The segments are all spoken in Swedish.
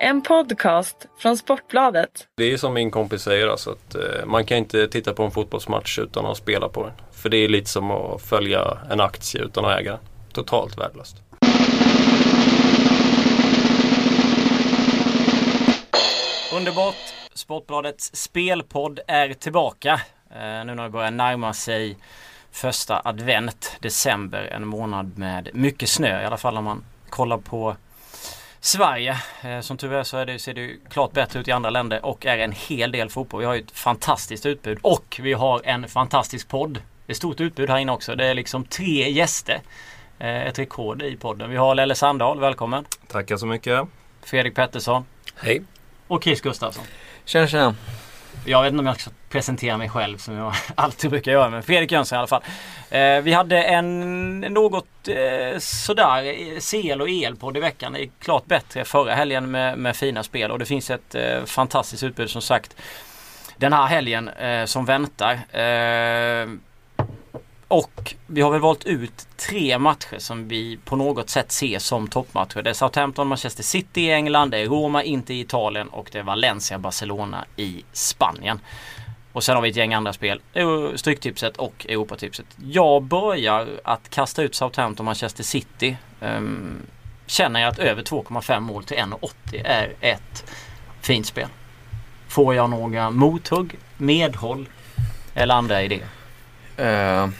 En podcast från Sportbladet. Det är som min kompis säger, alltså att eh, man kan inte titta på en fotbollsmatch utan att spela på den. För det är lite som att följa en aktie utan att äga den. Totalt värdelöst. Underbart! Sportbladets spelpodd är tillbaka. Eh, nu när det börjar närma sig första advent, december, en månad med mycket snö. I alla fall om man kollar på Sverige. Eh, som tur är så är det, ser det klart bättre ut i andra länder och är en hel del fotboll. Vi har ju ett fantastiskt utbud och vi har en fantastisk podd. Det är stort utbud här inne också. Det är liksom tre gäster. Eh, ett rekord i podden. Vi har Lelle Sandahl, välkommen. Tackar så mycket. Fredrik Pettersson. Hej! Och Chris Gustafsson. Tjena tjena. Jag vet inte om jag ska presentera mig själv som jag alltid brukar göra. Men Fredrik Jönsson i alla fall. Eh, vi hade en något eh, sådär CL och EL-podd i veckan. Det är klart bättre förra helgen med, med fina spel. Och det finns ett eh, fantastiskt utbud som sagt. Den här helgen eh, som väntar. Eh, och vi har väl valt ut tre matcher som vi på något sätt ser som toppmatcher. Det är Southampton, Manchester City i England, det är Roma, inte i Italien och det är Valencia, Barcelona i Spanien. Och sen har vi ett gäng andra spel. Stryktipset och Europatipset. Jag börjar att kasta ut Southampton, Manchester City. Um, känner jag att över 2,5 mål till 1,80 är ett fint spel. Får jag några mothugg, medhåll eller andra idéer? Uh,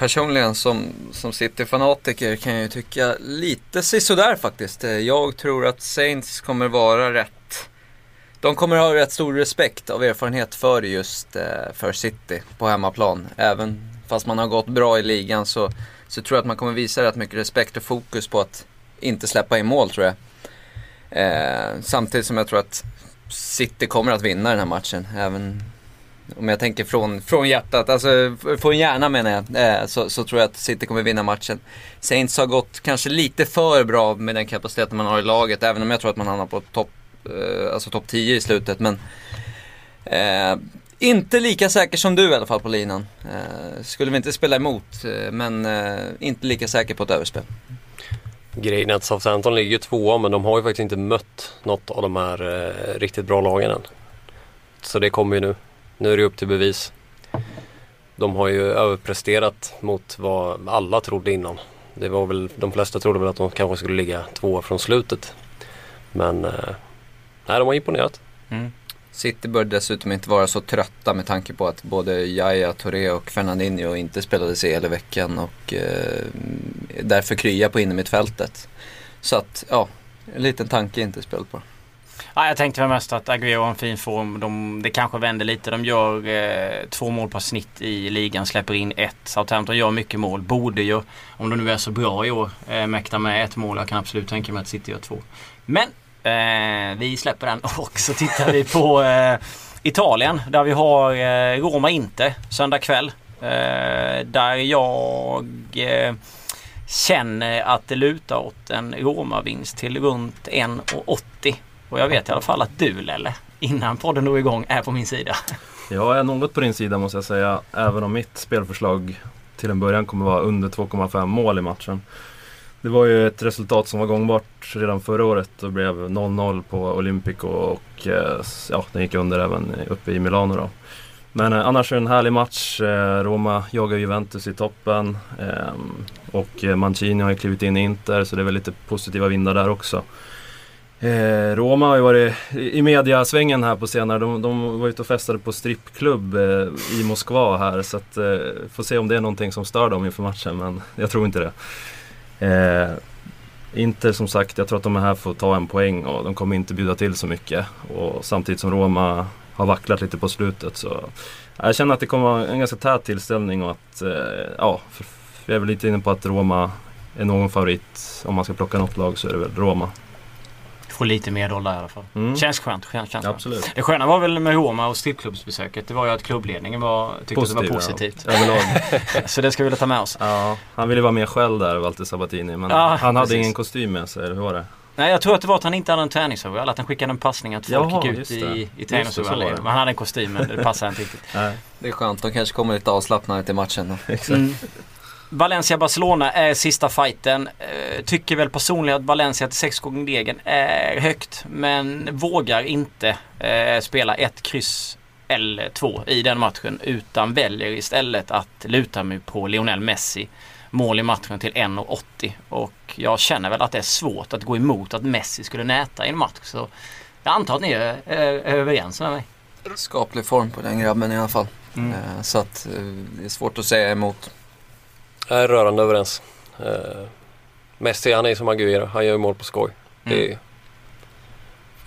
personligen som, som City-fanatiker kan jag ju tycka lite sådär faktiskt. Eh, jag tror att Saints kommer vara rätt de kommer ha rätt stor respekt av erfarenhet för just eh, för City på hemmaplan. Även fast man har gått bra i ligan så, så tror jag att man kommer visa rätt mycket respekt och fokus på att inte släppa in mål tror jag. Eh, samtidigt som jag tror att City kommer att vinna den här matchen. Även om jag tänker från, från hjärtat, alltså från hjärnan menar jag, eh, så, så, tror jag att City kommer vinna matchen. Saints har gått kanske lite för bra med den kapaciteten man har i laget, även om jag tror att man hamnar på topp eh, alltså top 10 i slutet. Men eh, inte lika säker som du i alla fall på linan. Eh, skulle vi inte spela emot, eh, men eh, inte lika säker på ett överspel. Grejen är att Southampton ligger tvåa men de har ju faktiskt inte mött något av de här eh, riktigt bra lagen än. Så det kommer ju nu. Nu är det upp till bevis. De har ju överpresterat mot vad alla trodde innan. Det var väl, de flesta trodde väl att de kanske skulle ligga tvåa från slutet. Men eh, nej, de har imponerat. Mm. City bör dessutom inte vara så trötta med tanke på att både Jaya Touré och Fernandinho inte spelade sig i veckan och eh, därför krya på innermittfältet. Så att, ja, en liten tanke inte spelat på. Ja, jag tänkte väl mest att Aguero har en fin form. De, det kanske vänder lite. De gör eh, två mål per snitt i ligan, släpper in ett. Southampton gör mycket mål. Borde ju, om de nu är så bra i år, eh, mäkta med ett mål. Jag kan absolut tänka mig att City gör två. Men Eh, vi släpper den och så tittar vi på eh, Italien där vi har eh, Roma inte söndag kväll. Eh, där jag eh, känner att det lutar åt en Roma-vinst till runt 1,80. Och jag vet i alla fall att du Lelle, innan podden drog igång, är på min sida. Jag är något på din sida måste jag säga. Även om mitt spelförslag till en början kommer vara under 2,5 mål i matchen. Det var ju ett resultat som var gångbart redan förra året. Det blev 0-0 på Olympico och eh, ja, den gick under även uppe i Milano då. Men eh, annars är det en härlig match. Eh, Roma jagar Juventus i toppen. Eh, och eh, Mancini har ju klivit in i Inter så det är väl lite positiva vindar där också. Eh, Roma har ju varit i mediasvängen här på senare. De, de var ute och festade på strippklubb eh, i Moskva här. Så att, eh, får se om det är någonting som stör dem inför matchen men jag tror inte det. Eh, Inter som sagt, jag tror att de är här för att ta en poäng och de kommer inte bjuda till så mycket. Och samtidigt som Roma har vacklat lite på slutet så jag känner att det kommer vara en ganska tät tillställning och att, eh, ja, jag är väl lite inne på att Roma är någon favorit. Om man ska plocka något lag så är det väl Roma få lite medhåll där i alla fall. Mm. Känns skönt. Känns skönt. Absolut. Det sköna var väl med Roma och strippklubbsbesöket. Det var ju att klubbledningen var, tyckte Positiv, att det var positivt. Ja. så det ska vi ta med oss. Ja, han ville vara mer själv där, Walter Sabatini. Men ja, han hade ingen kostym med sig, eller hur var det? Nej jag tror att det var att han inte hade en träningsoverall. Att han skickade en passning att folk Jaha, gick ut i, i träningsoverall. Men han hade en kostym men det passade inte riktigt. Nej. Det är skönt, de kanske kommer lite avslappnade till matchen då. Exakt. Mm. Valencia-Barcelona är sista fighten. Eh, tycker väl personligen att Valencia till 6 gånger degen är högt. Men vågar inte eh, spela ett kryss eller två i den matchen. Utan väljer istället att luta mig på Lionel Messi. Mål i matchen till 1,80. Och jag känner väl att det är svårt att gå emot att Messi skulle näta i en match. Så jag antar att ni är, är, är överens med mig. Skaplig form på den grabben i alla fall. Mm. Eh, Så att det är svårt att säga emot. Jag är rörande överens. Uh, Messi han är som Aguero, han gör ju mål på skoj. Det Mm.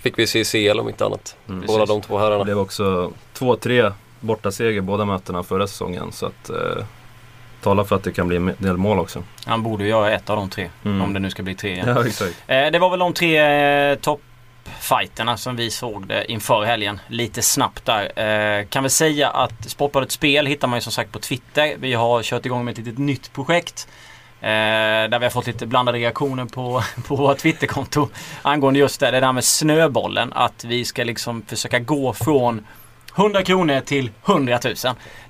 fick vi se i CL om inte annat. Mm. Båda de två herrarna. Det blev också 2-3 bortaseger båda mötena förra säsongen. Så att eh, tala för att det kan bli en del mål också. Han borde ju göra ett av de tre. Mm. Om det nu ska bli tre igen. Ja, exakt. Eh, det var väl de tre eh, toppfighterna som vi såg det inför helgen. Lite snabbt där. Eh, kan väl säga att Sportbladet Spel hittar man ju som sagt på Twitter. Vi har kört igång med ett litet nytt projekt. Eh, där vi har fått lite blandade reaktioner på, på vårt Twitterkonto. Angående just det, det där med snöbollen. Att vi ska liksom försöka gå från 100 kronor till 100 000.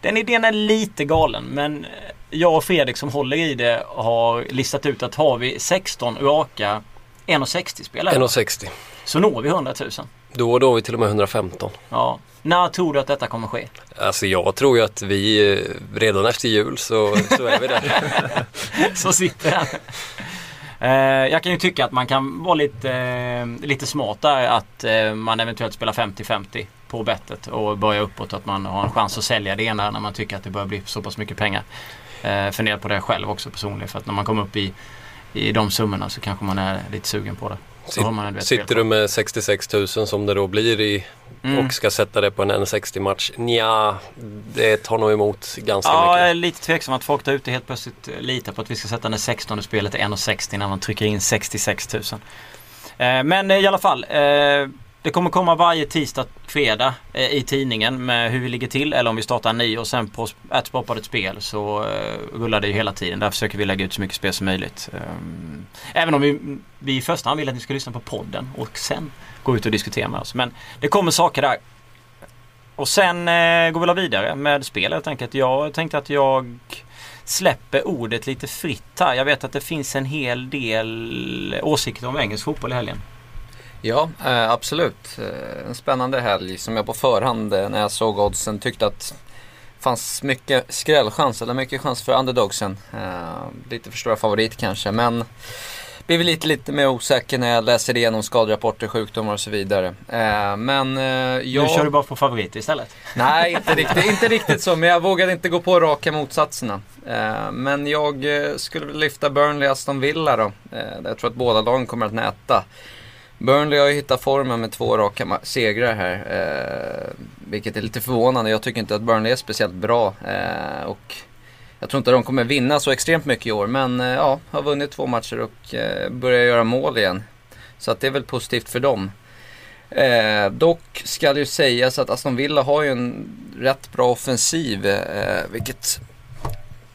Den idén är lite galen men jag och Fredrik som håller i det har listat ut att har vi 16 raka 1,60 spelare 1,60 så når vi 100 000. Då och då är vi till och med 115. Ja. När tror du att detta kommer ske? Alltså jag tror ju att vi eh, redan efter jul så, så är vi där. Så sitter den. Eh, jag kan ju tycka att man kan vara lite, eh, lite smart där att eh, man eventuellt spelar 50-50 på bettet och börja uppåt. Att man har en chans att sälja det ena när man tycker att det börjar bli så pass mycket pengar. Eh, Fundera på det själv också personligen för att när man kommer upp i, i de summorna så kanske man är lite sugen på det. Vet, Sitter du med 66 000 som det då blir i Mm. och ska sätta det på en 1,60 match? Nja, det tar nog emot ganska Ja, jag mycket. är lite tveksam att folk där ute helt plötsligt litar på att vi ska sätta det 16 spelet till 1,60 när man trycker in 66 000. Eh, Men i alla fall. eh, det kommer komma varje tisdag, fredag eh, i tidningen med hur vi ligger till eller om vi startar en ny och sen på ett Spel så eh, rullar det ju hela tiden. Där försöker vi lägga ut så mycket spel som möjligt. Ehm, även om vi, vi i första hand vill att ni ska lyssna på podden och sen gå ut och diskutera med oss. Men det kommer saker där. Och sen eh, går vi väl vidare med spel helt enkelt. Jag tänkte att jag släpper ordet lite fritt här. Jag vet att det finns en hel del åsikter om engelsk fotboll i helgen. Ja, eh, absolut. Eh, en spännande helg som jag på förhand eh, när jag såg oddsen tyckte att fanns mycket skrällchans, eller mycket chans för underdogsen. Lite för stora favorit kanske, men blir väl lite, lite mer osäker när jag läser igenom skadrapporter, sjukdomar och så vidare. Eh, men eh, jag... Nu kör du bara på favorit istället. Nej, inte riktigt, inte riktigt så. Men jag vågade inte gå på raka motsatserna. Eh, men jag skulle lyfta Burnley Aston Villa då. Jag tror att båda lagen kommer att näta. Burnley har ju hittat formen med två raka segrar här. Eh, vilket är lite förvånande. Jag tycker inte att Burnley är speciellt bra. Eh, och jag tror inte att de kommer vinna så extremt mycket i år. Men eh, ja, har vunnit två matcher och eh, börjar göra mål igen. Så att det är väl positivt för dem. Eh, dock ska det ju sägas att Aston Villa har ju en rätt bra offensiv. Eh, vilket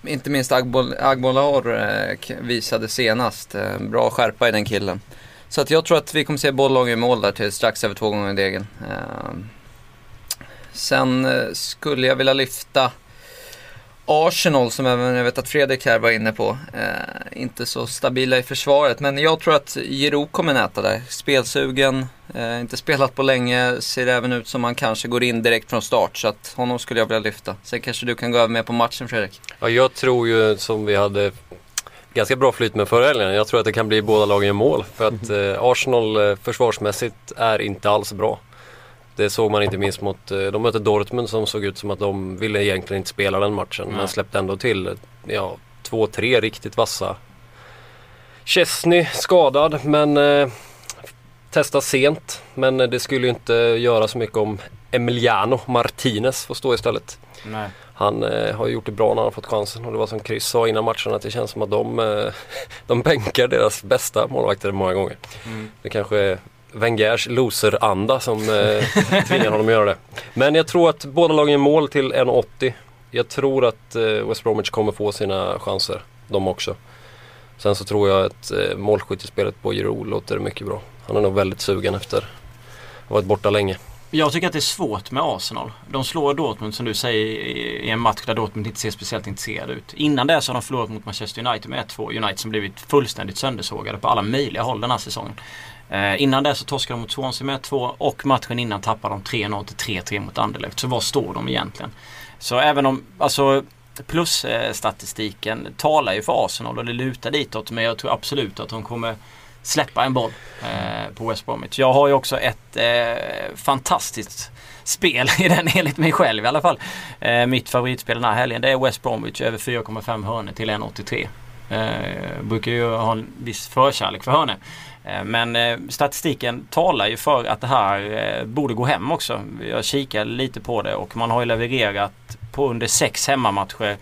inte minst Agbolar eh, visade senast. Eh, bra skärpa i den killen. Så att jag tror att vi kommer se bollagen i mål där till strax över två gånger degen. Eh, sen eh, skulle jag vilja lyfta Arsenal som även jag vet att Fredrik här var inne på. Eh, inte så stabila i försvaret men jag tror att Giroud kommer näta där. Spelsugen, eh, inte spelat på länge, ser även ut som han kanske går in direkt från start. Så att honom skulle jag vilja lyfta. Sen kanske du kan gå över med på matchen Fredrik. Ja, jag tror ju som vi hade ganska bra flyt med förra helgen. Jag tror att det kan bli båda lagen i mål. För att eh, Arsenal eh, försvarsmässigt är inte alls bra. Det såg man inte minst mot, eh, de mötte Dortmund som såg ut som att de ville egentligen inte spela den matchen. Nej. Men släppte ändå till, eh, ja, två, tre riktigt vassa. Chesney skadad men eh, testas sent. Men det skulle ju inte göra så mycket om Emiliano Martinez får stå istället. Nej. Han eh, har gjort det bra när han har fått chansen och det var som Chris sa innan matchen att det känns som att de, eh, de bänkar deras bästa målvakter många gånger. Mm. Det kanske är Wengers loser-anda som eh, tvingar honom att göra det. Men jag tror att båda lagen är mål till 1,80. Jag tror att eh, West Bromwich kommer få sina chanser, de också. Sen så tror jag att eh, målskyttespelet på Giroud låter mycket bra. Han är nog väldigt sugen efter att ha varit borta länge. Jag tycker att det är svårt med Arsenal. De slår Dortmund som du säger i en match där Dortmund inte ser speciellt intresserade ut. Innan det så har de förlorat mot Manchester United med 1-2. United som blivit fullständigt söndersågade på alla möjliga håll den här säsongen. Eh, innan det så torskade de mot Swansea med 1-2 och matchen innan tappade de 3-0 till 3-3 mot Anderlecht. Så var står de egentligen? Så även om, alltså plusstatistiken talar ju för Arsenal och det lutar ditåt men jag tror absolut att de kommer släppa en boll eh, på West Bromwich. Jag har ju också ett eh, fantastiskt spel i den enligt mig själv i alla fall. Eh, mitt favoritspel den här helgen det är West Bromwich över 4,5 hörnor till 1,83. Eh, brukar ju ha en viss förkärlek för hörnor. Eh, men eh, statistiken talar ju för att det här eh, borde gå hem också. Jag kikar lite på det och man har ju levererat på under sex hemmamatcher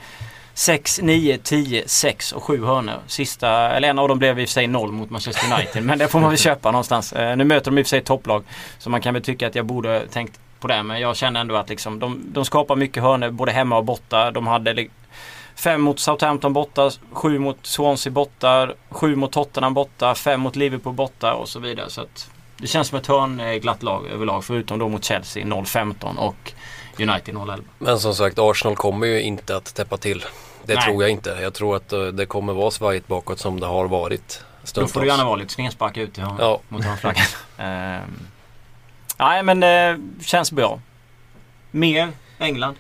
6, 9, 10, 6 och 7 hörnor. Sista, eller en av dem blev i och för sig 0 mot Manchester United. men det får man väl köpa någonstans. Eh, nu möter de i och för sig topplag. Så man kan väl tycka att jag borde tänkt på det. Men jag känner ändå att liksom, de, de skapar mycket hörnor både hemma och borta. De hade Fem mot Southampton borta, sju mot Swansea borta, sju mot Tottenham borta, fem mot Liverpool borta och så vidare. Så att det känns som ett hörnglatt lag överlag förutom då mot Chelsea 0-15 och United 0-11. Men som sagt Arsenal kommer ju inte att täppa till. Det Nej. tror jag inte. Jag tror att eh, det kommer vara svajigt bakåt som det har varit stundtals. Då får det gärna vara lite snedspark ut ja. mot hörnflaggan. ehm. Nej men det känns bra. Mer England?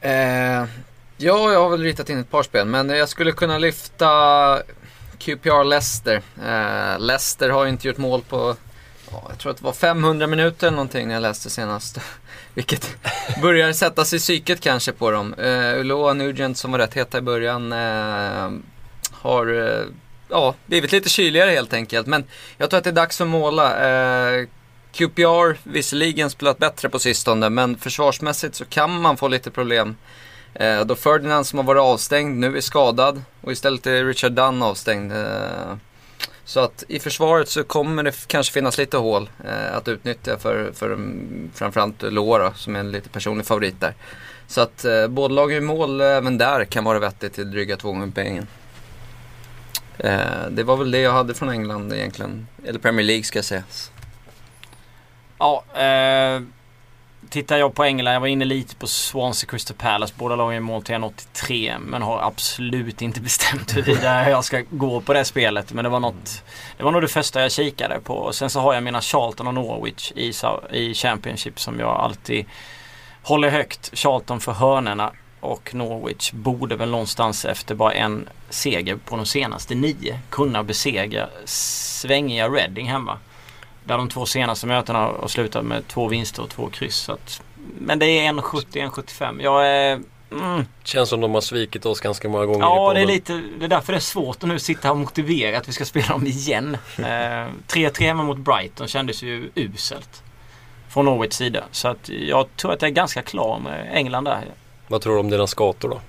Eh, Ja, jag har väl ritat in ett par spel, men jag skulle kunna lyfta QPR Leicester. Eh, Leicester har ju inte gjort mål på, ja, jag tror att det var 500 minuter eller någonting när jag läste senast. Vilket börjar sätta sig i psyket kanske på dem. Uh, Uloa Nugent som var rätt heta i början uh, har uh, ja, blivit lite kyligare helt enkelt. Men jag tror att det är dags att måla. Uh, QPR visserligen spelat bättre på sistone men försvarsmässigt så kan man få lite problem. Uh, då Ferdinand som har varit avstängd nu är skadad och istället är Richard Dunn avstängd. Uh, så att i försvaret så kommer det kanske finnas lite hål eh, att utnyttja för, för mm, framförallt Lora som är en lite personlig favorit där. Så att eh, båda lag i mål eh, även där kan vara vettigt till dryga två gånger pengen. Eh, det var väl det jag hade från England egentligen. Eller Premier League ska jag säga. Ja, eh tittar jag på England, jag var inne lite på Swansea Crystal Palace. Båda lagen är mål till 1,83 men har absolut inte bestämt huruvida jag ska gå på det spelet. Men det var något, det var nog det första jag kikade på. sen så har jag mina Charlton och Norwich i, i Championship som jag alltid håller högt. Charlton för hörnerna och Norwich borde väl någonstans efter bara en seger på de senaste nio kunna besegra svängiga Reading hemma. Där de två senaste mötena har slutat med två vinster och två kryss. Att, men det är 1,70-1,75. Jag är... Mm. Känns som de har svikit oss ganska många gånger Ja, det är lite Det är därför det är svårt att nu sitta här och motivera att vi ska spela dem igen. 3-3 eh, mot Brighton kändes ju uselt. Från Norwich sida. Så att jag tror att jag är ganska klar med England där. Vad tror du om dina skator då?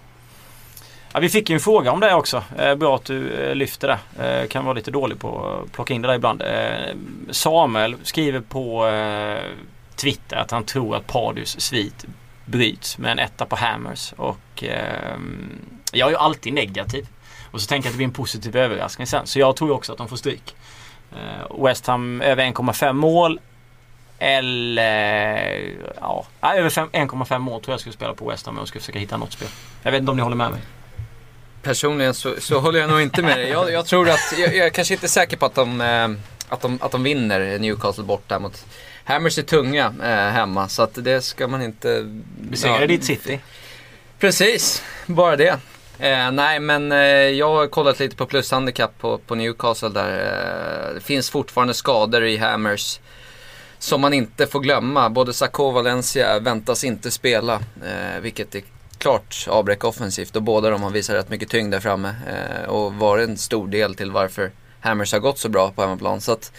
Ja, vi fick ju en fråga om det också. Eh, bra att du eh, lyfter det. Eh, kan vara lite dålig på att plocka in det där ibland. Eh, Samuel skriver på eh, Twitter att han tror att Padius svit bryts med en etta på Hammers. Och eh, jag är ju alltid negativ. Och så tänker jag att det blir en positiv överraskning sen. Så jag tror ju också att de får stryk. Eh, West Ham över 1,5 mål. Eller ja, över 1,5 mål tror jag skulle spela på West Ham om jag skulle försöka hitta något spel. Jag vet inte om ni håller med mig. Personligen så, så håller jag nog inte med dig. Jag, jag tror att, jag, jag kanske inte är säker på att de, eh, att de, att de vinner Newcastle borta mot Hammers är tunga eh, hemma så att det ska man inte... Besegra ja, ditt City. Precis, bara det. Eh, nej men eh, jag har kollat lite på plushandikapp på, på Newcastle där. Eh, det finns fortfarande skador i Hammers. Som man inte får glömma. Både Sakho och Valencia väntas inte spela. Eh, vilket är klart avbräck offensivt och båda de har visat rätt mycket tyngd där framme eh, och varit en stor del till varför Hammers har gått så bra på hemmaplan. Så att,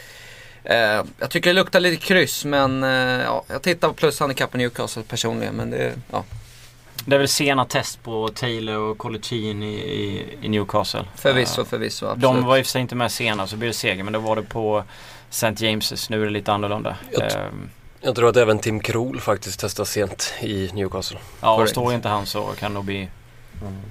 eh, jag tycker det luktar lite kryss men eh, ja, jag tittar på plushandikapp på Newcastle personligen men det, ja. Det är väl sena test på Taylor och Coloccini i, i, Newcastle. Förvisso, förvisso. Absolut. De var i och för sig inte med senast så blev det seger men då var det på St. James's. Nu är det lite annorlunda. Jag, ehm. Tror att även Tim Krol faktiskt testas sent i Newcastle. Ja, och står inte han så kan det nog bli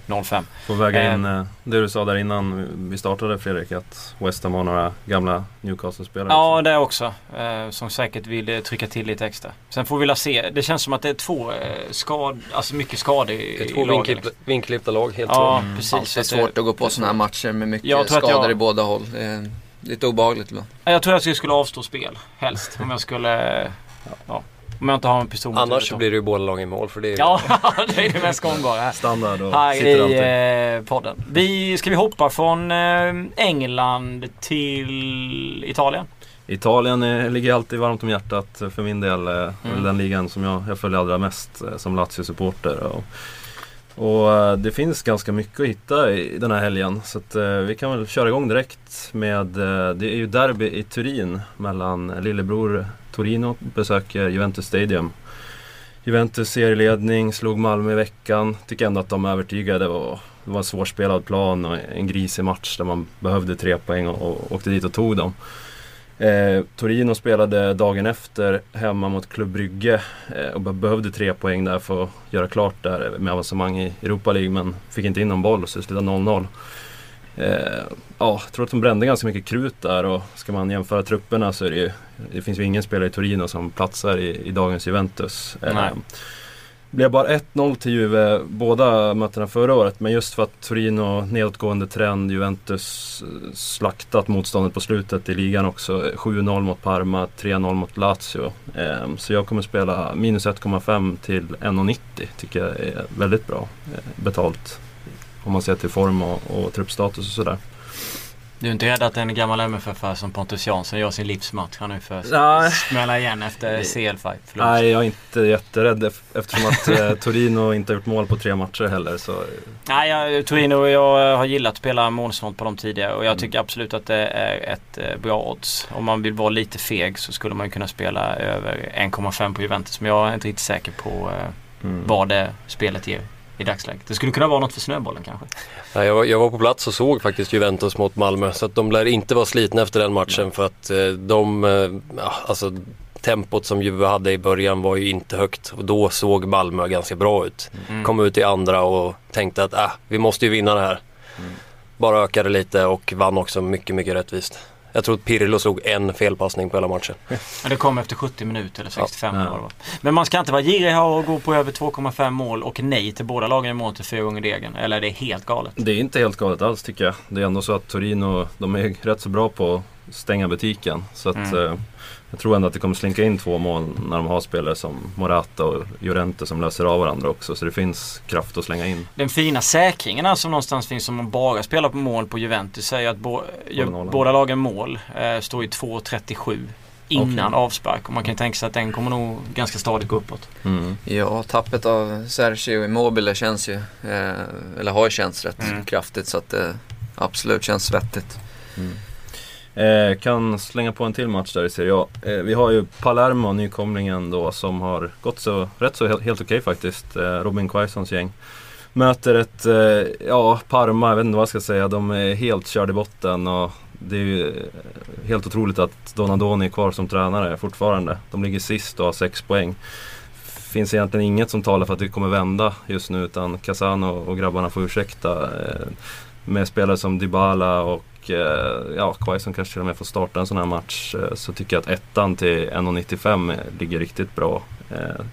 0-5. Får väga in eh, det du sa där innan vi startade Fredrik, att West Ham har några gamla Newcastle-spelare. Ja, också. det också. Eh, som säkert vill eh, trycka till lite extra. Sen får vi väl se. Det känns som att det är två eh, skad, alltså mycket skador i, Det är i två lagen. vinklipp, vinklippta lag helt Ja. Mm. precis. Alltid Så att det- svårt att gå på sådana här matcher med mycket Jag tror att skador jag- i båda håll. Det är lite obehagligt ibland. Jag tror att jag skulle avstå spel helst. Om jag skulle... Ja, om jag inte har en pistol Annars så blir det ju båda lagen i mål för det är ju Ja, det är det mest gångbara. Standard och Här i eh, podden. Vi, ska vi hoppa från eh, England till Italien? Italien eh, ligger alltid varmt om hjärtat för min del. Eh, Mm. Den ligan som jag, jag följer allra mest som Lazio-supporter. Och, eh, det finns ganska mycket att hitta i den här helgen. Så att, eh, vi kan väl köra igång direkt med, eh, det är ju derby i Turin mellan lillebror Torino besöker Juventus Stadium. Juventus serieledning, slog Malmö i veckan. Tycker ändå att de övertygade. Det var, det var en svårspelad plan och en grisig match där man behövde tre poäng och, och åkte dit och tog dem. Eh, Torino spelade dagen efter hemma mot Club Brygge eh, och behövde tre poäng där för att göra klart där med avancemang i Europa League men fick inte in någon boll så det slutade 0-0. Eh, ja, jag tror att de brände ganska mycket krut där och ska man jämföra trupperna så är det ju Det finns ju ingen spelare i Torino som platsar i, i dagens Juventus. Eh, Nej blev bara 1-0 till Juve båda mötena förra året men just för att Torino nedåtgående trend, Juventus eh, slaktat motståndet på slutet i ligan också. 7-0 mot Parma, 3-0 mot Lazio. Ehm, så jag kommer spela minus 1,5 till 1,90 tycker jag är väldigt bra eh, betalt. Om man ser till form och, och truppstatus och sådär. Du är inte rädd att en gammal MFF som Pontus Jansson gör sin livsmatch här nu för att smälla igen efter CL-fight? Nej, jag är inte jätterädd ef- eftersom att eh, Torino inte har gjort mål på tre matcher heller. Så, Nej, jag, Torino och jag har gillat att spela målsnålt på dem tidigare och jag Mm. tycker absolut att det är ett eh, bra odds. Om man vill vara lite feg så skulle man kunna spela över 1,5 på Juventus men jag är inte riktigt säker på eh, mm. vad det spelet ger i dagsläget. Det skulle kunna vara något för snöbollen kanske. Ja, jag, var, jag var på plats och såg faktiskt Juventus mot Malmö så att de lär inte vara slitna efter den matchen för att eh, de, eh, ja, alltså tempot som Juve hade i början var ju inte högt och då såg Malmö ganska bra ut. Mm. Kom ut i andra och tänkte att äh, vi måste ju vinna det här. Mm. Bara ökade lite och vann också mycket, mycket rättvist. Jag tror att Pirlo slog en felpassning på hela matchen. Men det kom efter 70 minuter eller 65 Ja. var. Men man ska inte vara girig här och gå på över 2,5 mål och nej till båda lagen i mål till fyra gånger degen. Eller är det helt galet? Det är inte helt galet alls tycker jag. Det är ändå så att Torino, de är rätt så bra på att stänga butiken. Så att, Mm. Jag tror ändå att det kommer slinka in två mål när de har spelare som Morata och Llorente som löser av varandra också. Så det finns kraft att slänga in. Den fina säkringen alltså någonstans finns som man bara spelar på mål på Juventus säger att bo, ju, båda lagen mål eh, står i 2.37 innan Okej. avspark. Och man kan tänka sig att den kommer nog ganska stadigt gå uppåt. Mm. Ja, tappet av Sergio Immobile känns ju, eh, eller har ju känts rätt Mm. kraftigt så att det absolut känns vettigt. Eh, kan slänga på en till match där i Serie A. Eh, vi har ju Palermo, nykomlingen då, som har gått så rätt så helt, helt okej faktiskt. Eh, Robin Quaisons gäng. Möter ett, eh, ja, Parma, jag vet inte vad jag ska säga. De är helt körda i botten och det är ju eh, helt otroligt att Donadoni är kvar som tränare fortfarande. De ligger sist och har sex poäng. Finns egentligen inget som talar för att det kommer vända just nu utan Casano och grabbarna får ursäkta. Eh, med spelare som Dybala och och eh, ja, Quaison kanske till och med får starta en sån här match. Eh, så tycker jag att ettan till 1,95 ligger riktigt bra. Eh,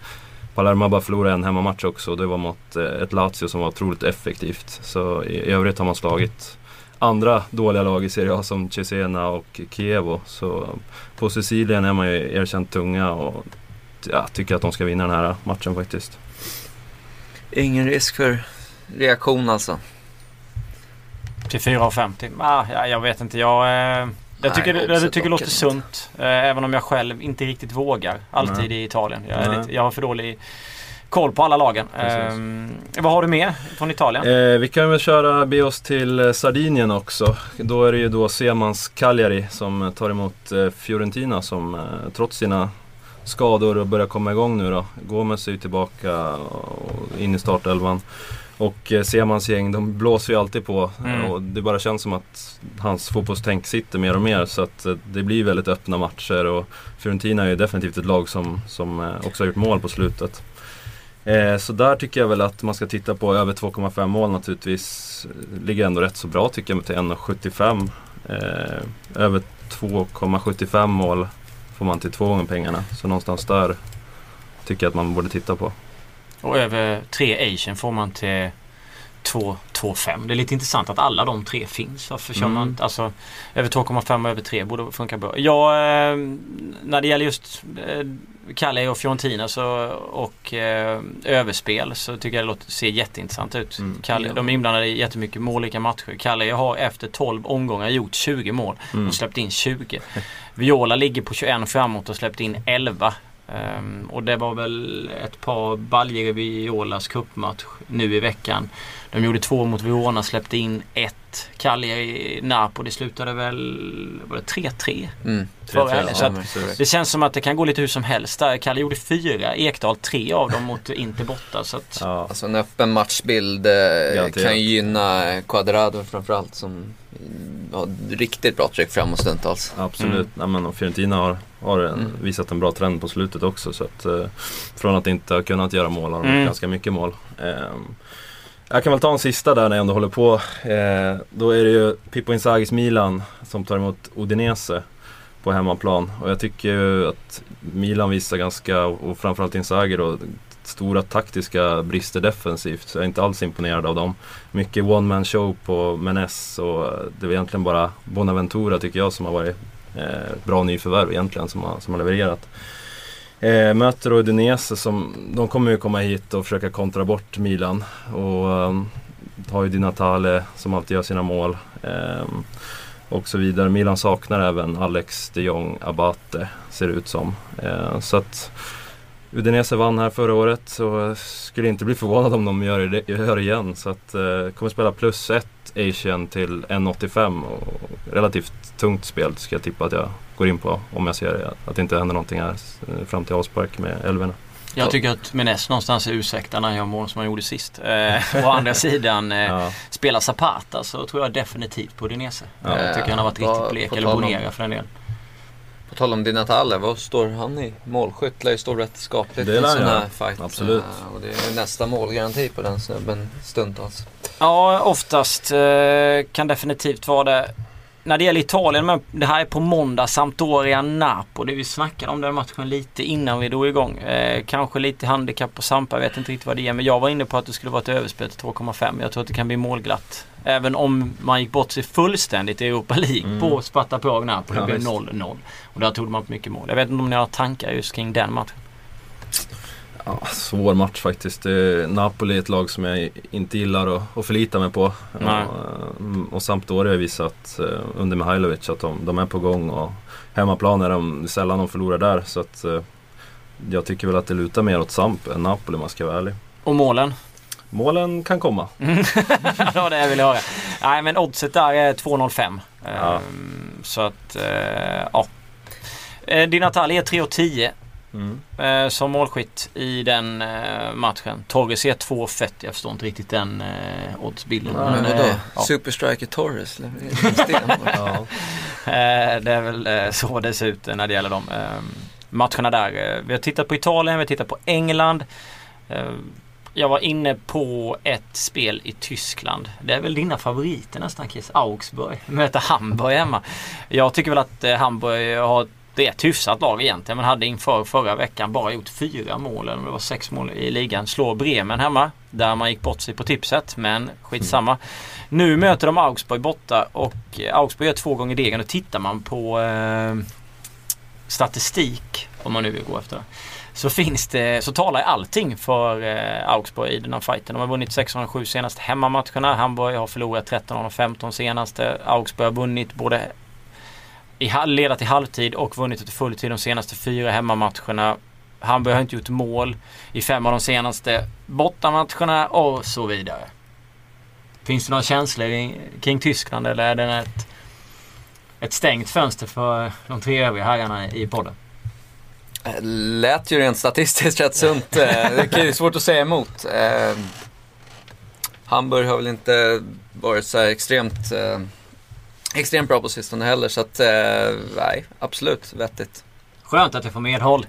Palermo har bara förlorat en hemmamatch också och det var mot ett Lazio som var otroligt effektivt. Så i, i övrigt har man slagit andra dåliga lag i Serie A som Cesena och Chievo. Så på Sicilien är man ju erkänt tunga och ja, tycker att de ska vinna den här matchen faktiskt. Ingen risk för reaktion alltså. Till 4,50. Ah, ja, jag vet inte. Jag, eh, jag tycker, Nej, det, jag oddset tycker det låter sunt. Eh, även om jag själv inte riktigt vågar. Alltid Nej. i Italien. Jag, lite, jag har för dålig koll på alla lagen. Eh, vad har du mer från Italien? Eh, vi kan väl köra, be oss till eh, Sardinien också. Då är det ju då Semans Cagliari som eh, tar emot eh, Fiorentina som trots sina skador och börjar komma igång nu då. Gomes är ju tillbaka och in i startelvan. Och eh, Semans gäng, de blåser ju alltid på Mm. och det bara känns som att hans fotbollstänk sitter mer och mer så att eh, det blir väldigt öppna matcher och Fiorentina är ju definitivt ett lag som, som eh, också har gjort mål på slutet. Så där tycker jag väl att man ska titta på över 2,5 mål naturligtvis. Ligger ändå rätt så bra tycker jag till 1,75. Eh, över 2,75 mål får man till två gånger pengarna. Så någonstans där tycker jag att man borde titta på. Och över 3 Asian får man till 2,25. Det är lite intressant att alla de tre finns. Varför kör Mm. man inte? Alltså över 2,5 och över 3 borde funka bra. Ja, eh, när det gäller just eh, Kalle och Fiorentina så, och eh, överspel så tycker jag det låter, ser jätteintressant ut. Mm. Kalle, de är inblandade i jättemycket mål i olika matcher. Kalle har efter 12 omgångar gjort 20 mål Mm. och släppt in 20. Viola ligger på 21 framåt och släppt in 11. Ehm, och det var väl ett par baljor i Violas cupmatch nu i veckan. De gjorde två mot Verona, släppte in ett. Kalle i Napoli slutade väl, var det 3-3? Mm. Förra helgen. Så Ja, det känns som att det kan gå lite hur som helst där. Kalle gjorde fyra, Ekdal tre av dem mot Inter borta. Så att, Ja. Alltså en öppen matchbild eh, kan ju gynna Quadrado framförallt som har riktigt bra tryck framåt stundtals. Absolut. Mm. Nej, men och Fiorentina har, har en, Mm. visat en bra trend på slutet också. Så att, eh, från att inte ha kunnat göra mål har de Mm. ganska mycket mål. Ehm, jag kan väl ta en sista där när jag ändå håller på. Eh, då är det ju Pippo Inzagis Milan som tar emot Udinese på hemmaplan. Och jag tycker ju att Milan visar ganska, och framförallt Inzaghi då, stora taktiska brister defensivt. Så jag är inte alls imponerad av dem. Mycket one man show på Menes och det är egentligen bara Bonaventura tycker jag som har varit eh, Eh, bra nyförvärv egentligen som har, som har levererat. Eh, möter då Udinese som, de kommer ju komma hit och försöka kontra bort Milan. Och eh, har ju Di Natale som alltid gör sina mål. Eh, och så vidare. Milan saknar även Alex de Jong Abate ser det ut som. Eh, så att Udinese vann här förra året så jag skulle inte bli förvånad om de gör det gör igen. Så att eh, kommer spela plus ett Asian till 1,85 och relativt tungt spel ska jag tippa att jag går in på om jag ser att det inte händer någonting här eh, fram till avspark med älvorna. jag tycker att Menes någonstans är ursäktad när han gör mål som han gjorde sist. Eh, å andra sidan eh, Ja, spelar Zapata så tror jag definitivt på Udinese. Ja. Jag tycker han har varit Ja, riktigt blek. Eller Bonera för den delen. På tal om Di Natale, vad står han i? Målskytt lär ju stå rätt skapligt i en sån här fight. Absolut. Eh, Och det är nästa målgaranti på den snubben stundtals. Ja, oftast eh, kan definitivt vara det. När det gäller Italien, men det här är på måndag, Sampdoria Napoli. Vi snackade om den matchen lite innan vi drog igång. Eh, kanske lite handikapp på Sampa, jag vet inte riktigt vad det är. Men jag var inne på att det skulle vara ett överspel till 2,5. Jag tror att det kan bli målglatt. Även om man gick bort sig fullständigt i Europa League Mm. på Sparta Prag Napoli. Ja, det blev visst. 0-0. Och där tog man på mycket mål. Jag vet inte om ni har tankar just kring den matchen. Ja, svår match faktiskt. Napoli är ett lag som jag inte gillar att, att förlita mig på. Nej. Och, och Sampdoria har visat eh, under Mihailovic att de, de är på gång. Och hemmaplan är de sällan de förlorar där. Så att, eh, jag tycker väl att det lutar mer åt Samp än Napoli om man ska vara ärlig. Och målen? Målen kan komma. det var det jag ville höra. Nej men oddset där är 2,05. Ja. Ehm, så att, eh, ja. Eh, Di Natale är 3,10 Mm. eh, som målskytt i den eh, matchen. Torres är 2,40. Jag förstår inte riktigt den eh, oddsbilden. Nej, Men eh, vadå? ja. Superstriker Torres. Ja. Eh, det är väl eh, så det ser ut när det gäller de eh, matcherna där. Vi har tittat på Italien, vi har tittat på England. Eh, Jag var inne på ett spel i Tyskland. Det är väl dina favoriter nästan Kiss. Augsburg möter Hamburg hemma. Jag tycker väl att eh, Hamburg har det är ett hyfsat lag egentligen men hade inför förra veckan bara gjort fyra mål eller det var sex mål i ligan. Slår Bremen hemma där man gick bort sig på tipset men skitsamma. Nu möter de Augsburg borta och eh, Augsburg gör två gånger degen och tittar man på eh, statistik om man nu vill gå efter det. Så finns det, så talar allting för eh, Augsburg i den här fighten. De har vunnit 1607 senaste hemmamatcherna. Hamburg har förlorat 13 av de 15 senaste. Augsburg har vunnit både i till ledat i halvtid och vunnit till fulltid de senaste fyra hemmamatcherna. Hamburg har inte gjort mål i fem av de senaste bortamatcherna och så vidare. Finns det några känslor i- kring Tyskland eller är det ett, ett stängt fönster för de tre övriga herrarna i podden? Lät ju rent statistiskt rätt sunt. Eh, det är svårt att säga emot. Eh, Hamburg har väl inte varit så här extremt, eh, extremt bra på sistone heller. Så att, eh, nej, absolut vettigt. Skönt att jag får medhåll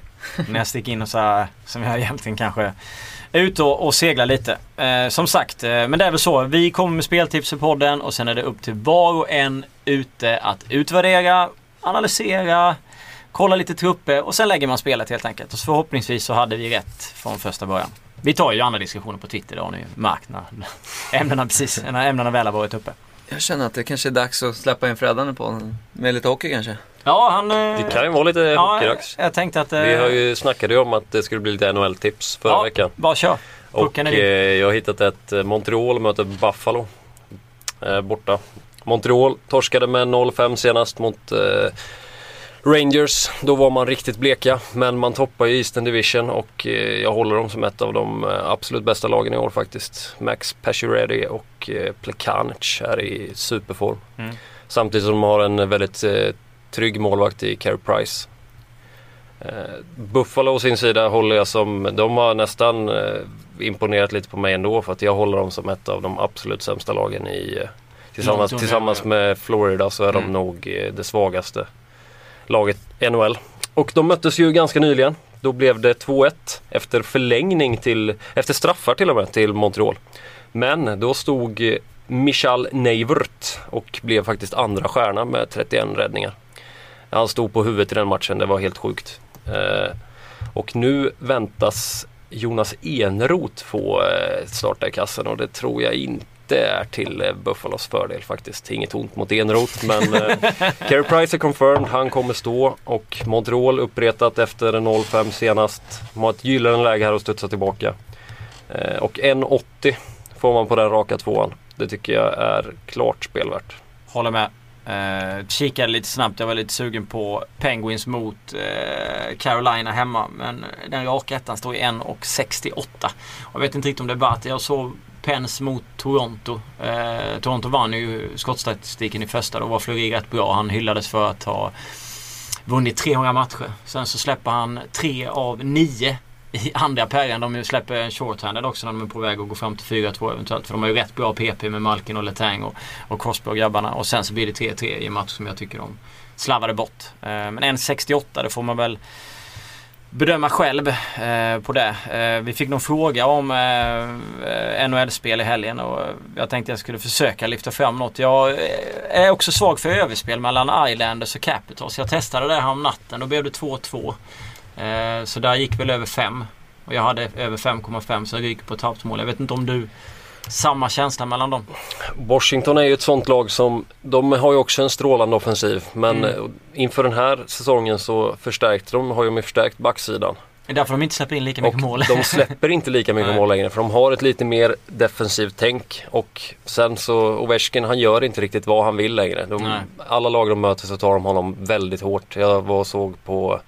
när jag sticker in och så här, som jag egentligen kanske är ute och, och seglar lite. Eh, som sagt, eh, men det är väl så. Vi kommer med speltips i podden och sen är det upp till var och en ute att utvärdera, analysera, kolla lite trupper och sen lägger man spelet helt enkelt. Och så förhoppningsvis så hade vi rätt från första början. Vi tar ju andra diskussioner på Twitter, det har ni ju märkt när ämnena, precis, när ämnena väl har varit uppe. Jag känner att det kanske är dags att släppa in Freddan på den. Med lite hockey kanske. Ja, han... Det kan ju vara lite ja, hockeydags. jag tänkte att... Vi eh, har ju snackade ju om att det skulle bli lite NHL-tips förra ja, veckan. Bara kör. Och Pucken är eh, din. jag har hittat ett eh, Montreal möter Buffalo. Eh, borta. Montreal torskade med 0-5 senast mot eh, Rangers. Då var man riktigt bleka. Men man toppar ju Eastern Division och eh, jag håller dem som ett av de eh, absolut bästa lagen i år faktiskt. Max Pacioretty och eh, Plekanic är i superform. Mm. Samtidigt som de har en väldigt trygg målvakt i Carey Price. Buffalo å sin sida håller jag som, de har nästan imponerat lite på mig ändå för att jag håller dem som ett av de absolut sämsta lagen i tillsammans, tillsammans med Florida så är de Mm. nog det svagaste laget NHL. Och de möttes ju ganska nyligen. Då blev det 2-1 efter förlängning till, efter straffar till och med till Montreal. Men då stod Michal Neivert och blev faktiskt andra stjärna med 31 räddningar. Han stod på huvudet i den matchen, det var helt sjukt. Eh, och nu väntas Jonas Enroth få eh, starta i kassen och det tror jag inte är till eh, Buffalos fördel faktiskt. Inget ont mot Enroth men eh, Carey Price är confirmed, han kommer stå och Montreal uppretat efter 0-5 senast. De har ett gyllene läge här att studsa tillbaka. Eh, och 1,80 får man på den raka tvåan. Det tycker jag är klart spelvärt. Håller med. Eh, kikade lite snabbt. Jag var lite sugen på Penguins mot eh, Carolina hemma. Men den raka ettan står i 1,68. Jag vet inte riktigt om det är värt det. Jag såg Pens mot Toronto. Eh, Toronto vann ju skottstatistiken i första. Då var Fleury rätt bra. Han hyllades för att ha vunnit 300 matcher. Sen så släpper han tre av nio i andra perioden. De släpper en shorthanded också när de är på väg att gå fram till 4-2 eventuellt. För de har ju rätt bra PP med Malkin och Letang och, och Crosby och grabbarna. Och sen så blir det 3-3 i en match som jag tycker de slarvade bort. Eh, men 1-68 det får man väl bedöma själv eh, på det. Eh, vi fick någon fråga om eh, NHL-spel i helgen och jag tänkte jag skulle försöka lyfta fram något. Jag eh, är också svag för överspel mellan Islanders och Capitals. Jag testade det här om natten. Då blev det 2-2. Eh, så där gick väl över 5. Och jag hade över 5,5 så jag gick på tappmål. Jag vet inte om du samma känsla mellan dem? Washington är ju ett sånt lag som, de har ju också en strålande offensiv men Mm. eh, inför den här säsongen så förstärkte de, har de förstärkt backsidan. Det är därför de inte släpper in lika mycket Och mål. de släpper inte lika mycket mål längre för de har ett lite mer defensivt tänk och sen så Ovechkin han gör inte riktigt vad han vill längre. De, alla lag de möter så tar de honom väldigt hårt. Jag var och såg på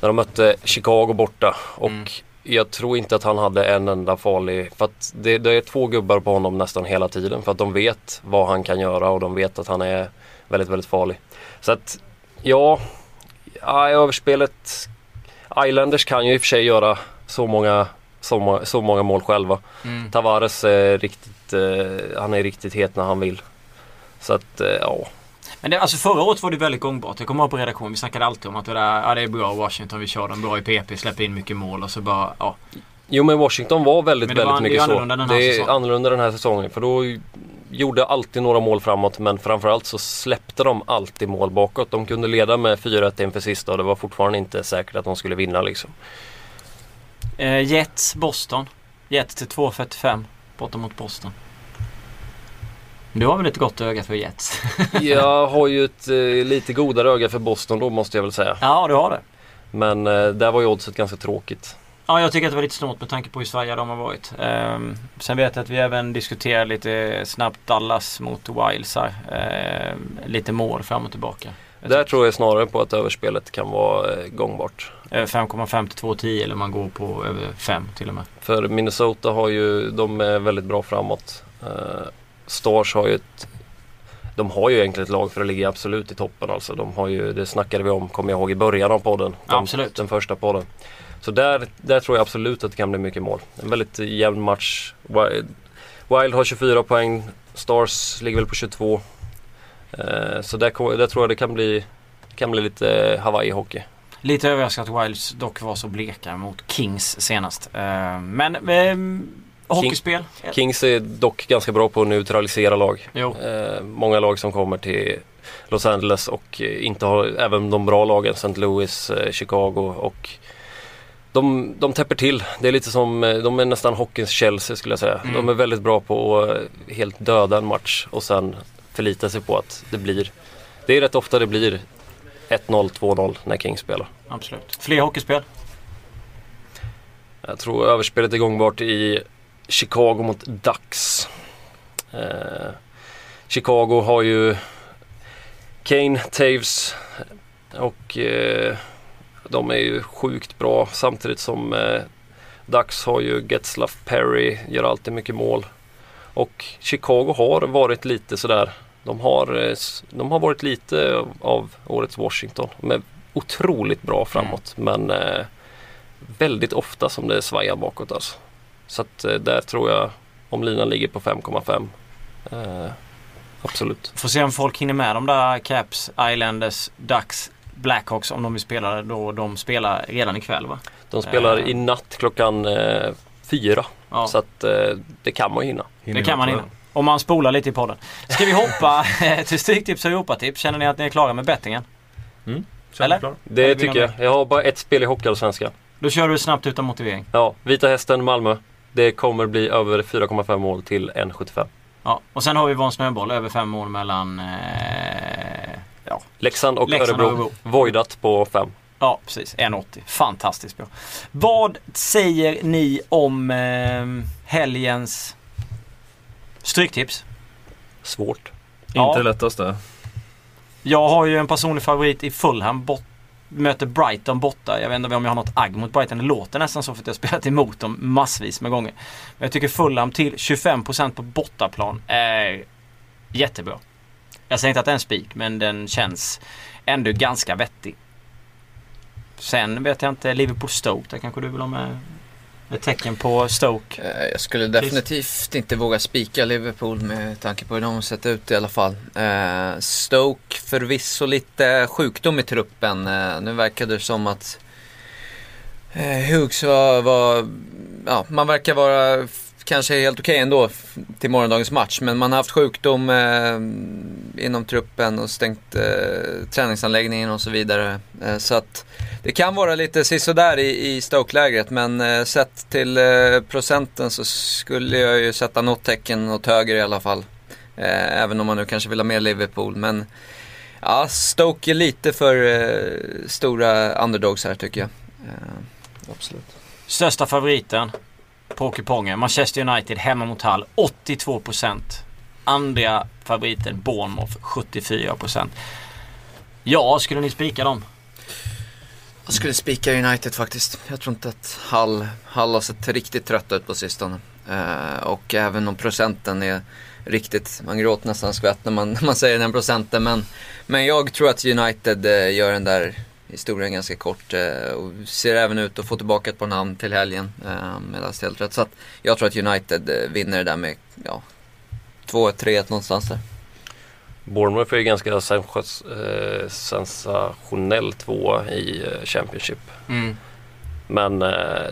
när de mötte Chicago borta och Mm. Jag tror inte att han hade en enda farlig, för att det, det är två gubbar på honom nästan hela tiden för att de vet vad han kan göra och de vet att han är väldigt, väldigt farlig. Så att, ja, ja överspelet, Islanders kan ju i och för sig göra så många, så många, så många mål själva. Mm. Tavares är riktigt, eh, han är riktigt het när han vill. Så att, eh, ja. Men det, alltså förra året var det väldigt gångbart. Jag kommer ihåg på redaktionen, vi snackade alltid om att det, där, ja, det är bra Washington, vi kör dem bra i PP, släpper in mycket mål och så bara, ja. Jo men Washington var väldigt, det var- väldigt det är mycket så. annorlunda den här det är säsongen. annorlunda den här säsongen. För då gjorde alltid några mål framåt men framförallt så släppte de alltid mål bakåt. De kunde leda med 4-1 inför sista och det var fortfarande inte säkert att de skulle vinna liksom. Eh, Jets, Boston. Jets till 2,45 borta mot Boston. Du har väl ett gott öga för Jets? Jag har ju ett eh, lite godare öga för Boston då måste jag väl säga. ja, du har det. Men eh, där var ju oddset ganska tråkigt. Ja, jag tycker att det var lite snålt med tanke på hur svajiga de har varit. Ehm, sen vet jag att vi även diskuterar lite snabbt Dallas mot Wilds här. Ehm, lite mål fram och tillbaka. Jag Där tror jag snarare på att överspelet kan vara eh, gångbart. Över 5,5 till 2,10 eller man går på över 5 till och med. För Minnesota har ju, de är väldigt bra framåt. Stars har ju ett de har ju egentligen ett lag för att ligga absolut i toppen alltså. De har ju, det snackade vi om, kommer jag ihåg, i början av podden. De, Absolut. Den första podden. Så där, där tror jag absolut att det kan bli mycket mål. En väldigt jämn match. Wild, har 24 poäng, Stars ligger väl på 22. Eh, så där, där tror jag det kan bli, kan bli lite Hawaii-hockey. Lite överraskat att Wilds dock var så bleka mot Kings senast. Eh, men hockeyspel? Kings är dock ganska bra på att neutralisera lag. Eh, många lag som kommer till Los Angeles och inte har, även de bra lagen, St. Louis, eh, Chicago och de, de täpper till. Det är lite som, eh, de är nästan hockeyns Chelsea skulle jag säga. Mm. De är väldigt bra på att eh, helt döda en match och sen förlita sig på att det blir, det är rätt ofta det blir 1-0, 2-0 när Kings spelar. Absolut. Fler hockeyspel? Jag tror överspelet är gångbart i Chicago mot Ducks. Eh, Chicago har ju Kane, Taves och eh, de är ju sjukt bra samtidigt som eh, Ducks har ju Getzlaff Perry, gör alltid mycket mål. Och Chicago har varit lite sådär, de har, eh, de har varit lite av- årets Washington. De är otroligt bra framåt men eh, väldigt ofta som det svajar bakåt alltså. Så att eh, där tror jag, om linan ligger på 5,5 eh, Absolut. Får se om folk hinner med de där Caps, Islanders, Ducks, Blackhawks om de vill spela då de spelar redan ikväll va? De spelar Eh. i natt klockan eh, fyra. Ja, Så att eh, det kan man hinna. det kan man hinna. Om man spolar lite i podden. Ska vi hoppa till Stryktips och Europatips? Känner ni att ni är klara med bettingen? Eller? Eller? Det Eller tycker jag. Jag har bara ett spel i Hockeyallsvenskan. Då kör du snabbt utan motivering. Ja, Vita Hästen, Malmö. Det kommer bli över 4,5 mål till 1,75. Ja, och sen har vi vår snöboll över fem mål mellan... Eh, ja, Leksand och Leksand Örebro. Örebro. Voidat på 5. ja, precis. 1,80. Fantastiskt bra. Vad säger ni om eh, helgens Stryktips? Svårt. Ja. Inte det lättaste. Jag har ju en personlig favorit i Fulham. Bort, möter Brighton borta. Jag vet inte om jag har något agg mot Brighton. Det låter nästan så för att jag har spelat emot dem massvis med gånger. Men jag tycker Fulham till 25% på bortaplan är jättebra. Jag säger inte att det är en spik men den känns ändå ganska vettig. Sen vet jag inte, Liverpool-Stoke, där kanske du vill ha med ett tecken på Stoke. Eh, Jag skulle definitivt inte våga spika Liverpool med tanke på hur de har sett ut i alla fall. Eh, Stoke förvisso lite sjukdom i truppen. Eh, nu verkar det som att Hughes var, var ja, man verkar vara kanske kanske helt okej ändå till morgondagens match. Men man har haft sjukdom eh, inom truppen och stängt eh, träningsanläggningen och så vidare. Eh, så att det kan vara lite sisådär i, i Stoke-lägret men eh, sett till eh, procenten så skulle jag ju sätta något tecken åt höger i alla fall. Eh, även om man nu kanske vill ha med Liverpool. Men ja, Stoke är lite för eh, stora underdogs här tycker jag. Eh, absolut. Största favoriten på kupongen. Manchester United hemma mot Hull 82%. Andra favoriten Bournemouth 74%. Ja, skulle ni spika dem? Jag skulle spika United faktiskt. Jag tror inte att Hall, Hall har sett riktigt trötta ut på sistone. Uh, och även om procenten är riktigt, man gråter nästan skvätt när man, när man säger den procenten. Men, men jag tror att United uh, gör den där historien ganska kort eh, och ser även ut att få tillbaka ett par namn till helgen. Eh, med Last helt rätt. Så att jag tror att United eh, vinner det där med ja, 2-3-1 någonstans där. Bournemouth är ju ganska sens- eh, sensationell tvåa i eh, Championship. Men eh,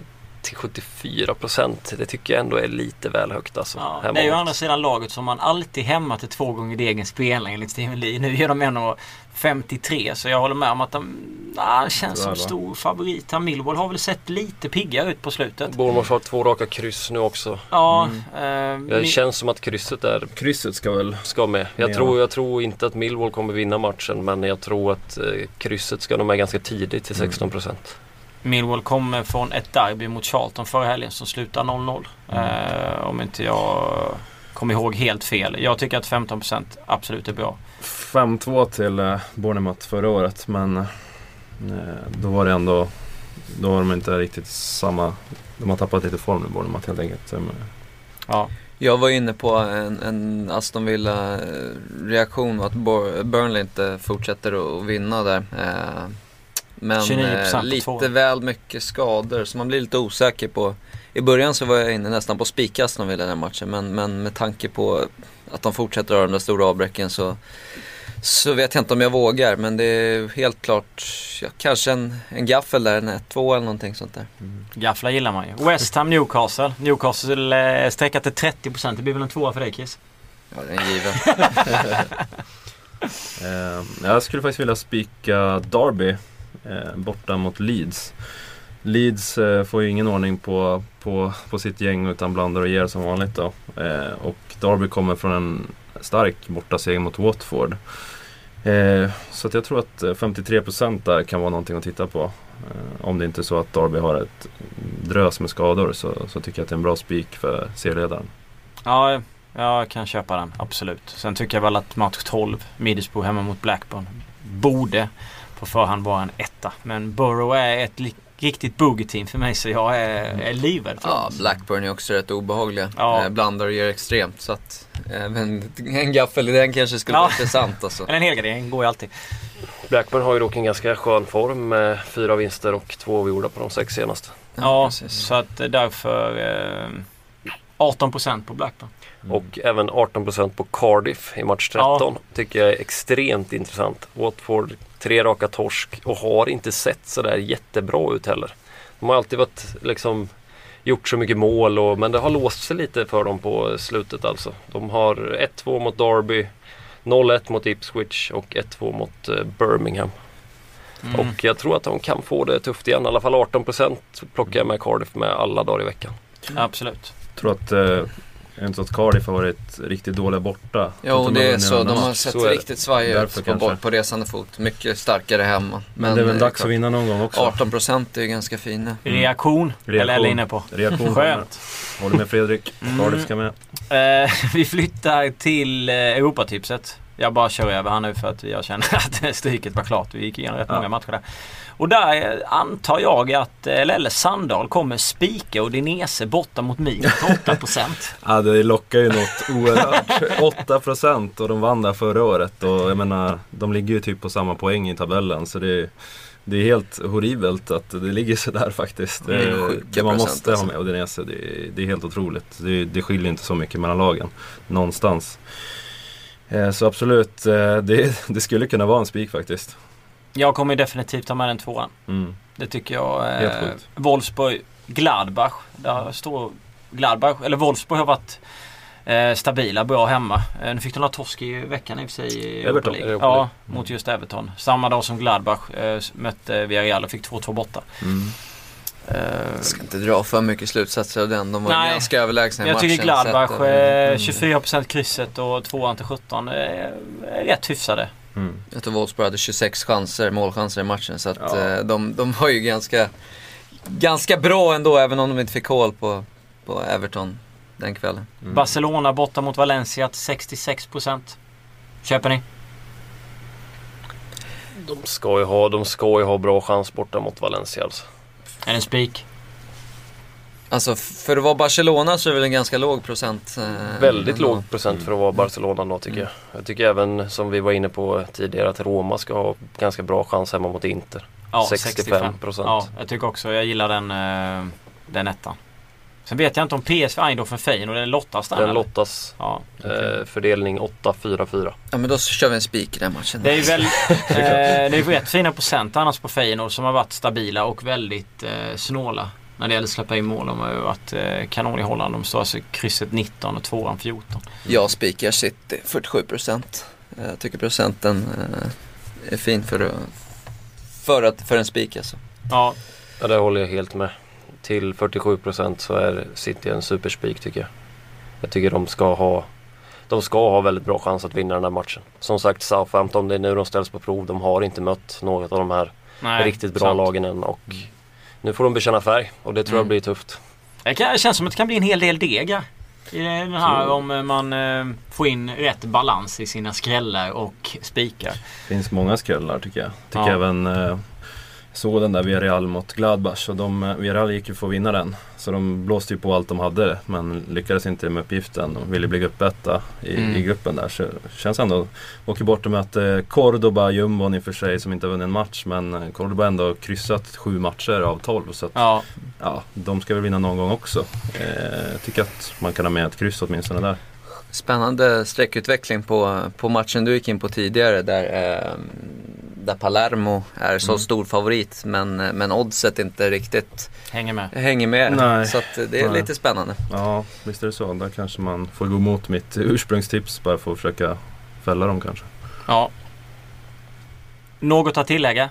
till 74 procent, det tycker jag ändå är lite väl högt alltså. Ja, hemma det är ju å andra sidan laget som man alltid hämmat till två gånger egen spelning enligt Steven Lee. Nu gör de 1,53 så jag håller med om att de nah, känns som stor favorit. Millwall har väl sett lite piggare ut på slutet. Bournemouth har två raka kryss nu också. Ja, eh, Det känns som att krysset där Krysset ska väl... ska med. Jag, Ja. tror, jag tror inte att Millwall kommer vinna matchen men jag tror att eh, krysset ska nog med ganska tidigt till Mm. 16 procent. Millwall kommer från ett derby mot Charlton förra helgen som slutar 0-0. Eh, om inte jag kommer ihåg helt fel. Jag tycker att 15% absolut är bra. 5-2 till eh, Bournemouth förra året men eh, då var det ändå Då har de inte riktigt samma De har tappat lite form nu Bournemouth helt enkelt. Men, Ja. Jag var inne på en, en Aston Villa eh, reaktion att Burnley inte fortsätter att vinna där. Eh, Men 29% eh, lite två. väl mycket skador så man blir lite osäker på I början så var jag inne nästan på att spika Aston Villa den här matchen men, men med tanke på att de fortsätter ha de där stora avbräcken så så vet jag inte om jag vågar. Men det är helt klart, ja, kanske en, en gaffel där, en 1-2 eller någonting sånt där. Gafflar gillar man ju. West Ham Newcastle. Newcastle eh, sträckat till 30%. Det blir väl en tvåa för dig Kiss? Ja, det är en given. Eh, jag skulle faktiskt vilja spika Derby Eh, borta mot Leeds. Leeds eh, får ju ingen ordning på, på, på sitt gäng utan blandar och ger som vanligt då. Eh, och Derby kommer från en stark bortaseger mot Watford. Eh, så att jag tror att eh, 53% där kan vara någonting att titta på. Eh, om det inte är så att Derby har ett drös med skador så, så tycker jag att det är en bra spik för serieledaren. Ja, jag kan köpa den. Absolut. Sen tycker jag väl att match 12, Middlesbrough hemma mot Blackburn, borde på förhand vara en etta. Men Borough är ett riktigt boogie-team för mig så jag är, är livrädd för Ja. Blackburn är också rätt obehagliga. Ja. Eh, blandar och ger extremt. Så att även en gaffel i den kanske skulle Ja. vara intressant alltså. Men en helgardering går ju alltid. Blackburn har ju dock en ganska skön form med fyra vinster och två avgjorda på de sex senaste. Ja, precis. så att därför eh, 18% på Blackburn. Och även 18% på Cardiff i match 13 tycker jag är extremt intressant. Watford, tre raka torsk och har inte sett sådär jättebra ut heller. De har alltid varit liksom gjort så mycket mål och, men det har låst sig lite för dem på slutet alltså. De har 1-2 mot Derby, 0-1 mot Ipswich och 1-2 mot eh, Birmingham. Mm. Och jag tror att de kan få det tufft igen. I alla fall 18% plockar jag med Cardiff med alla dagar i veckan. Absolut. Jag tror att, eh, inte så att Cardiff har varit riktigt dåliga borta? Jo, det är så. De har sett Så riktigt svajiga ut på, kanske. på resande fot. Mycket starkare hemma. Men det är väl dags att vinna någon gång också. 18% är ju ganska fina. Mm. Reaktion, Reaktion. eller eller inne på. Reaktion Skönt. Håller med Fredrik. Mm. Cardiff ska med. Eh, vi flyttar till eh, Europatipset. Jag bara kör över här nu för att jag känner att stryket var klart. Vi gick igenom rätt Ja. många matcher där. Och där eh, antar jag att eh, Lelle Sandahl kommer spika Udinese borta mot Milan till 8%. Ja, det lockar ju något oerhört. 8% och de vann där förra året och jag menar, de ligger ju typ på samma poäng i tabellen så det är, det är helt horribelt att det ligger sådär faktiskt. Det Eh, det man måste alltså. ha med Udinese, det, är- det är helt otroligt. Det, det skiljer inte så mycket mellan lagen, någonstans. Så absolut, det, det skulle kunna vara en spik faktiskt. Jag kommer definitivt ta med den tvåan. Mm. Det tycker jag. Helt Eh. Wolfsburg, Gladbach. Där står Gladbach, eller Wolfsburg har varit eh, stabila, bra hemma. Eh, nu fick de ha torsk i veckan i och för sig i Europa Everton. League. Europa Ja, League. mot just Everton. Samma dag som Gladbach eh, mötte Villarreal och fick 2-2 borta. Mm. Eh, Jag ska inte dra för mycket slutsatser av den. De var Nej. ganska överlägsna i jag matchen. tycker Gladbach, att, eh, eh, 24% krysset och 2 till 17 eh, är rätt hyfsade. Mm. Jag tror Wolfsburg hade 26 chanser, målchanser i matchen. Så att Ja. eh, de, de var ju ganska, ganska bra ändå, även om de inte fick hål på, på Everton den kvällen. Mm. Barcelona borta mot Valencia till 66%. Köper ni? De ska ju ha, de ska ju ha bra chans borta mot Valencia alltså. Är det en spik? Alltså för att vara Barcelona så är det väl en ganska låg procent. eh, Väldigt ändå. låg procent för att vara Barcelona då tycker jag. Jag tycker även som vi var inne på tidigare att Roma ska ha ganska bra chans hemma mot Inter. Ja, 65 procent. Ja, jag tycker också. Jag gillar den, eh, den ettan. Sen vet jag inte om PSV Eindhoven Feyenoord, den lottas den Den eller? lottas Ja. eh, fördelning 8-4-4. Ja men då kör vi en spik i den matchen. Det är ju väl, eh, det är rätt fina procent annars på Feyenoord som har varit stabila och väldigt eh, snåla. När det gäller att släppa in mål. De har ju varit eh, kanon i Holland. De står alltså krysset 19 och tvåan 14. Jag spikar City 47 procent. Jag tycker procenten eh, är fin för, att- för, att, för en spik alltså. Ja, Ja, det håller jag helt med. Till 47 procent så är City en superspik tycker jag. Jag tycker de ska ha de ska ha väldigt bra chans att vinna den här matchen. Som sagt Southampton, det är nu de ställs på prov. De har inte mött något av de här nej, riktigt bra sant. lagen än. Och nu får de bekänna färg och det tror jag Mm. blir tufft. Det, kan, det känns som att det kan bli en hel del degar. I den här om eh, man eh, får in rätt balans i sina skrällar och spikar. Det finns många skrällar tycker jag. Tycker Ja. även eh, såg den där Villarreal mot Gladbach och de, eh, Villarreal gick ju för att vinna den. Så de blåste ju på allt de hade men lyckades inte med uppgiften. De ville bli gruppetta i, Mm. i gruppen där. Så det känns ändå, åker bort och möter Cordoba, jumbon i och för sig som inte har vunnit en match. Men eh, Cordoba har ändå kryssat sju matcher av tolv. Så att, Ja, ja, de ska väl vinna någon gång också. Eh, jag tycker att man kan ha med ett kryss åtminstone där. Spännande streckutveckling på, på matchen du gick in på tidigare där, eh, där Palermo är så Mm. stor favorit men, men oddset inte riktigt Hänger med. hänger med. Nej. Så att det är Nej. lite spännande. Ja, visst är det så. Där kanske man får gå emot mitt ursprungstips bara för att försöka fälla dem kanske. Ja. Något att tillägga?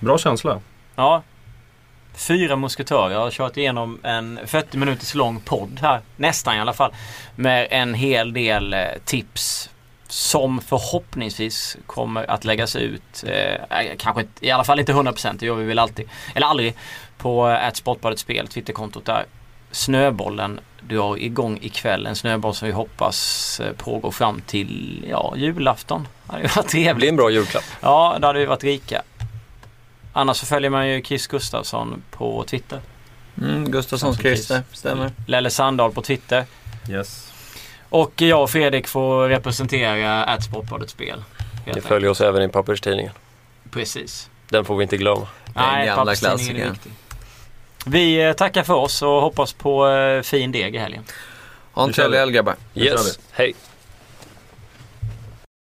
Bra känsla. Ja. Fyra musketörer. Jag har kört igenom en 40 minuters lång podd här. Nästan i alla fall. Med en hel del eh, tips. Som förhoppningsvis kommer att läggas ut. Eh, kanske inte, i alla fall inte 100% det gör vi väl alltid. Eller aldrig. På äh, Sportbladet Spel, Twitterkontot där. Snöbollen du har igång ikväll. En snöboll som vi hoppas eh, pågår fram till ja, julafton. Det hade ju varit Det blir trevligt. en bra julklapp. Ja, då hade vi varit rika. Annars så följer man ju Chris Gustafsson på Twitter. Mm, Gustafssons Alltså, Christer, stämmer. Lelle Sandahl på Twitter. Yes. Och jag och Fredrik får representera att Sportbladet Spel. Ni följer oss även i papperstidningen. Precis. Den får vi inte glömma. Den gamla klassikern. Vi eh, tackar för oss och hoppas på eh, fin deg i helgen. Ha en trevlig helg grabbar. Yes, hej!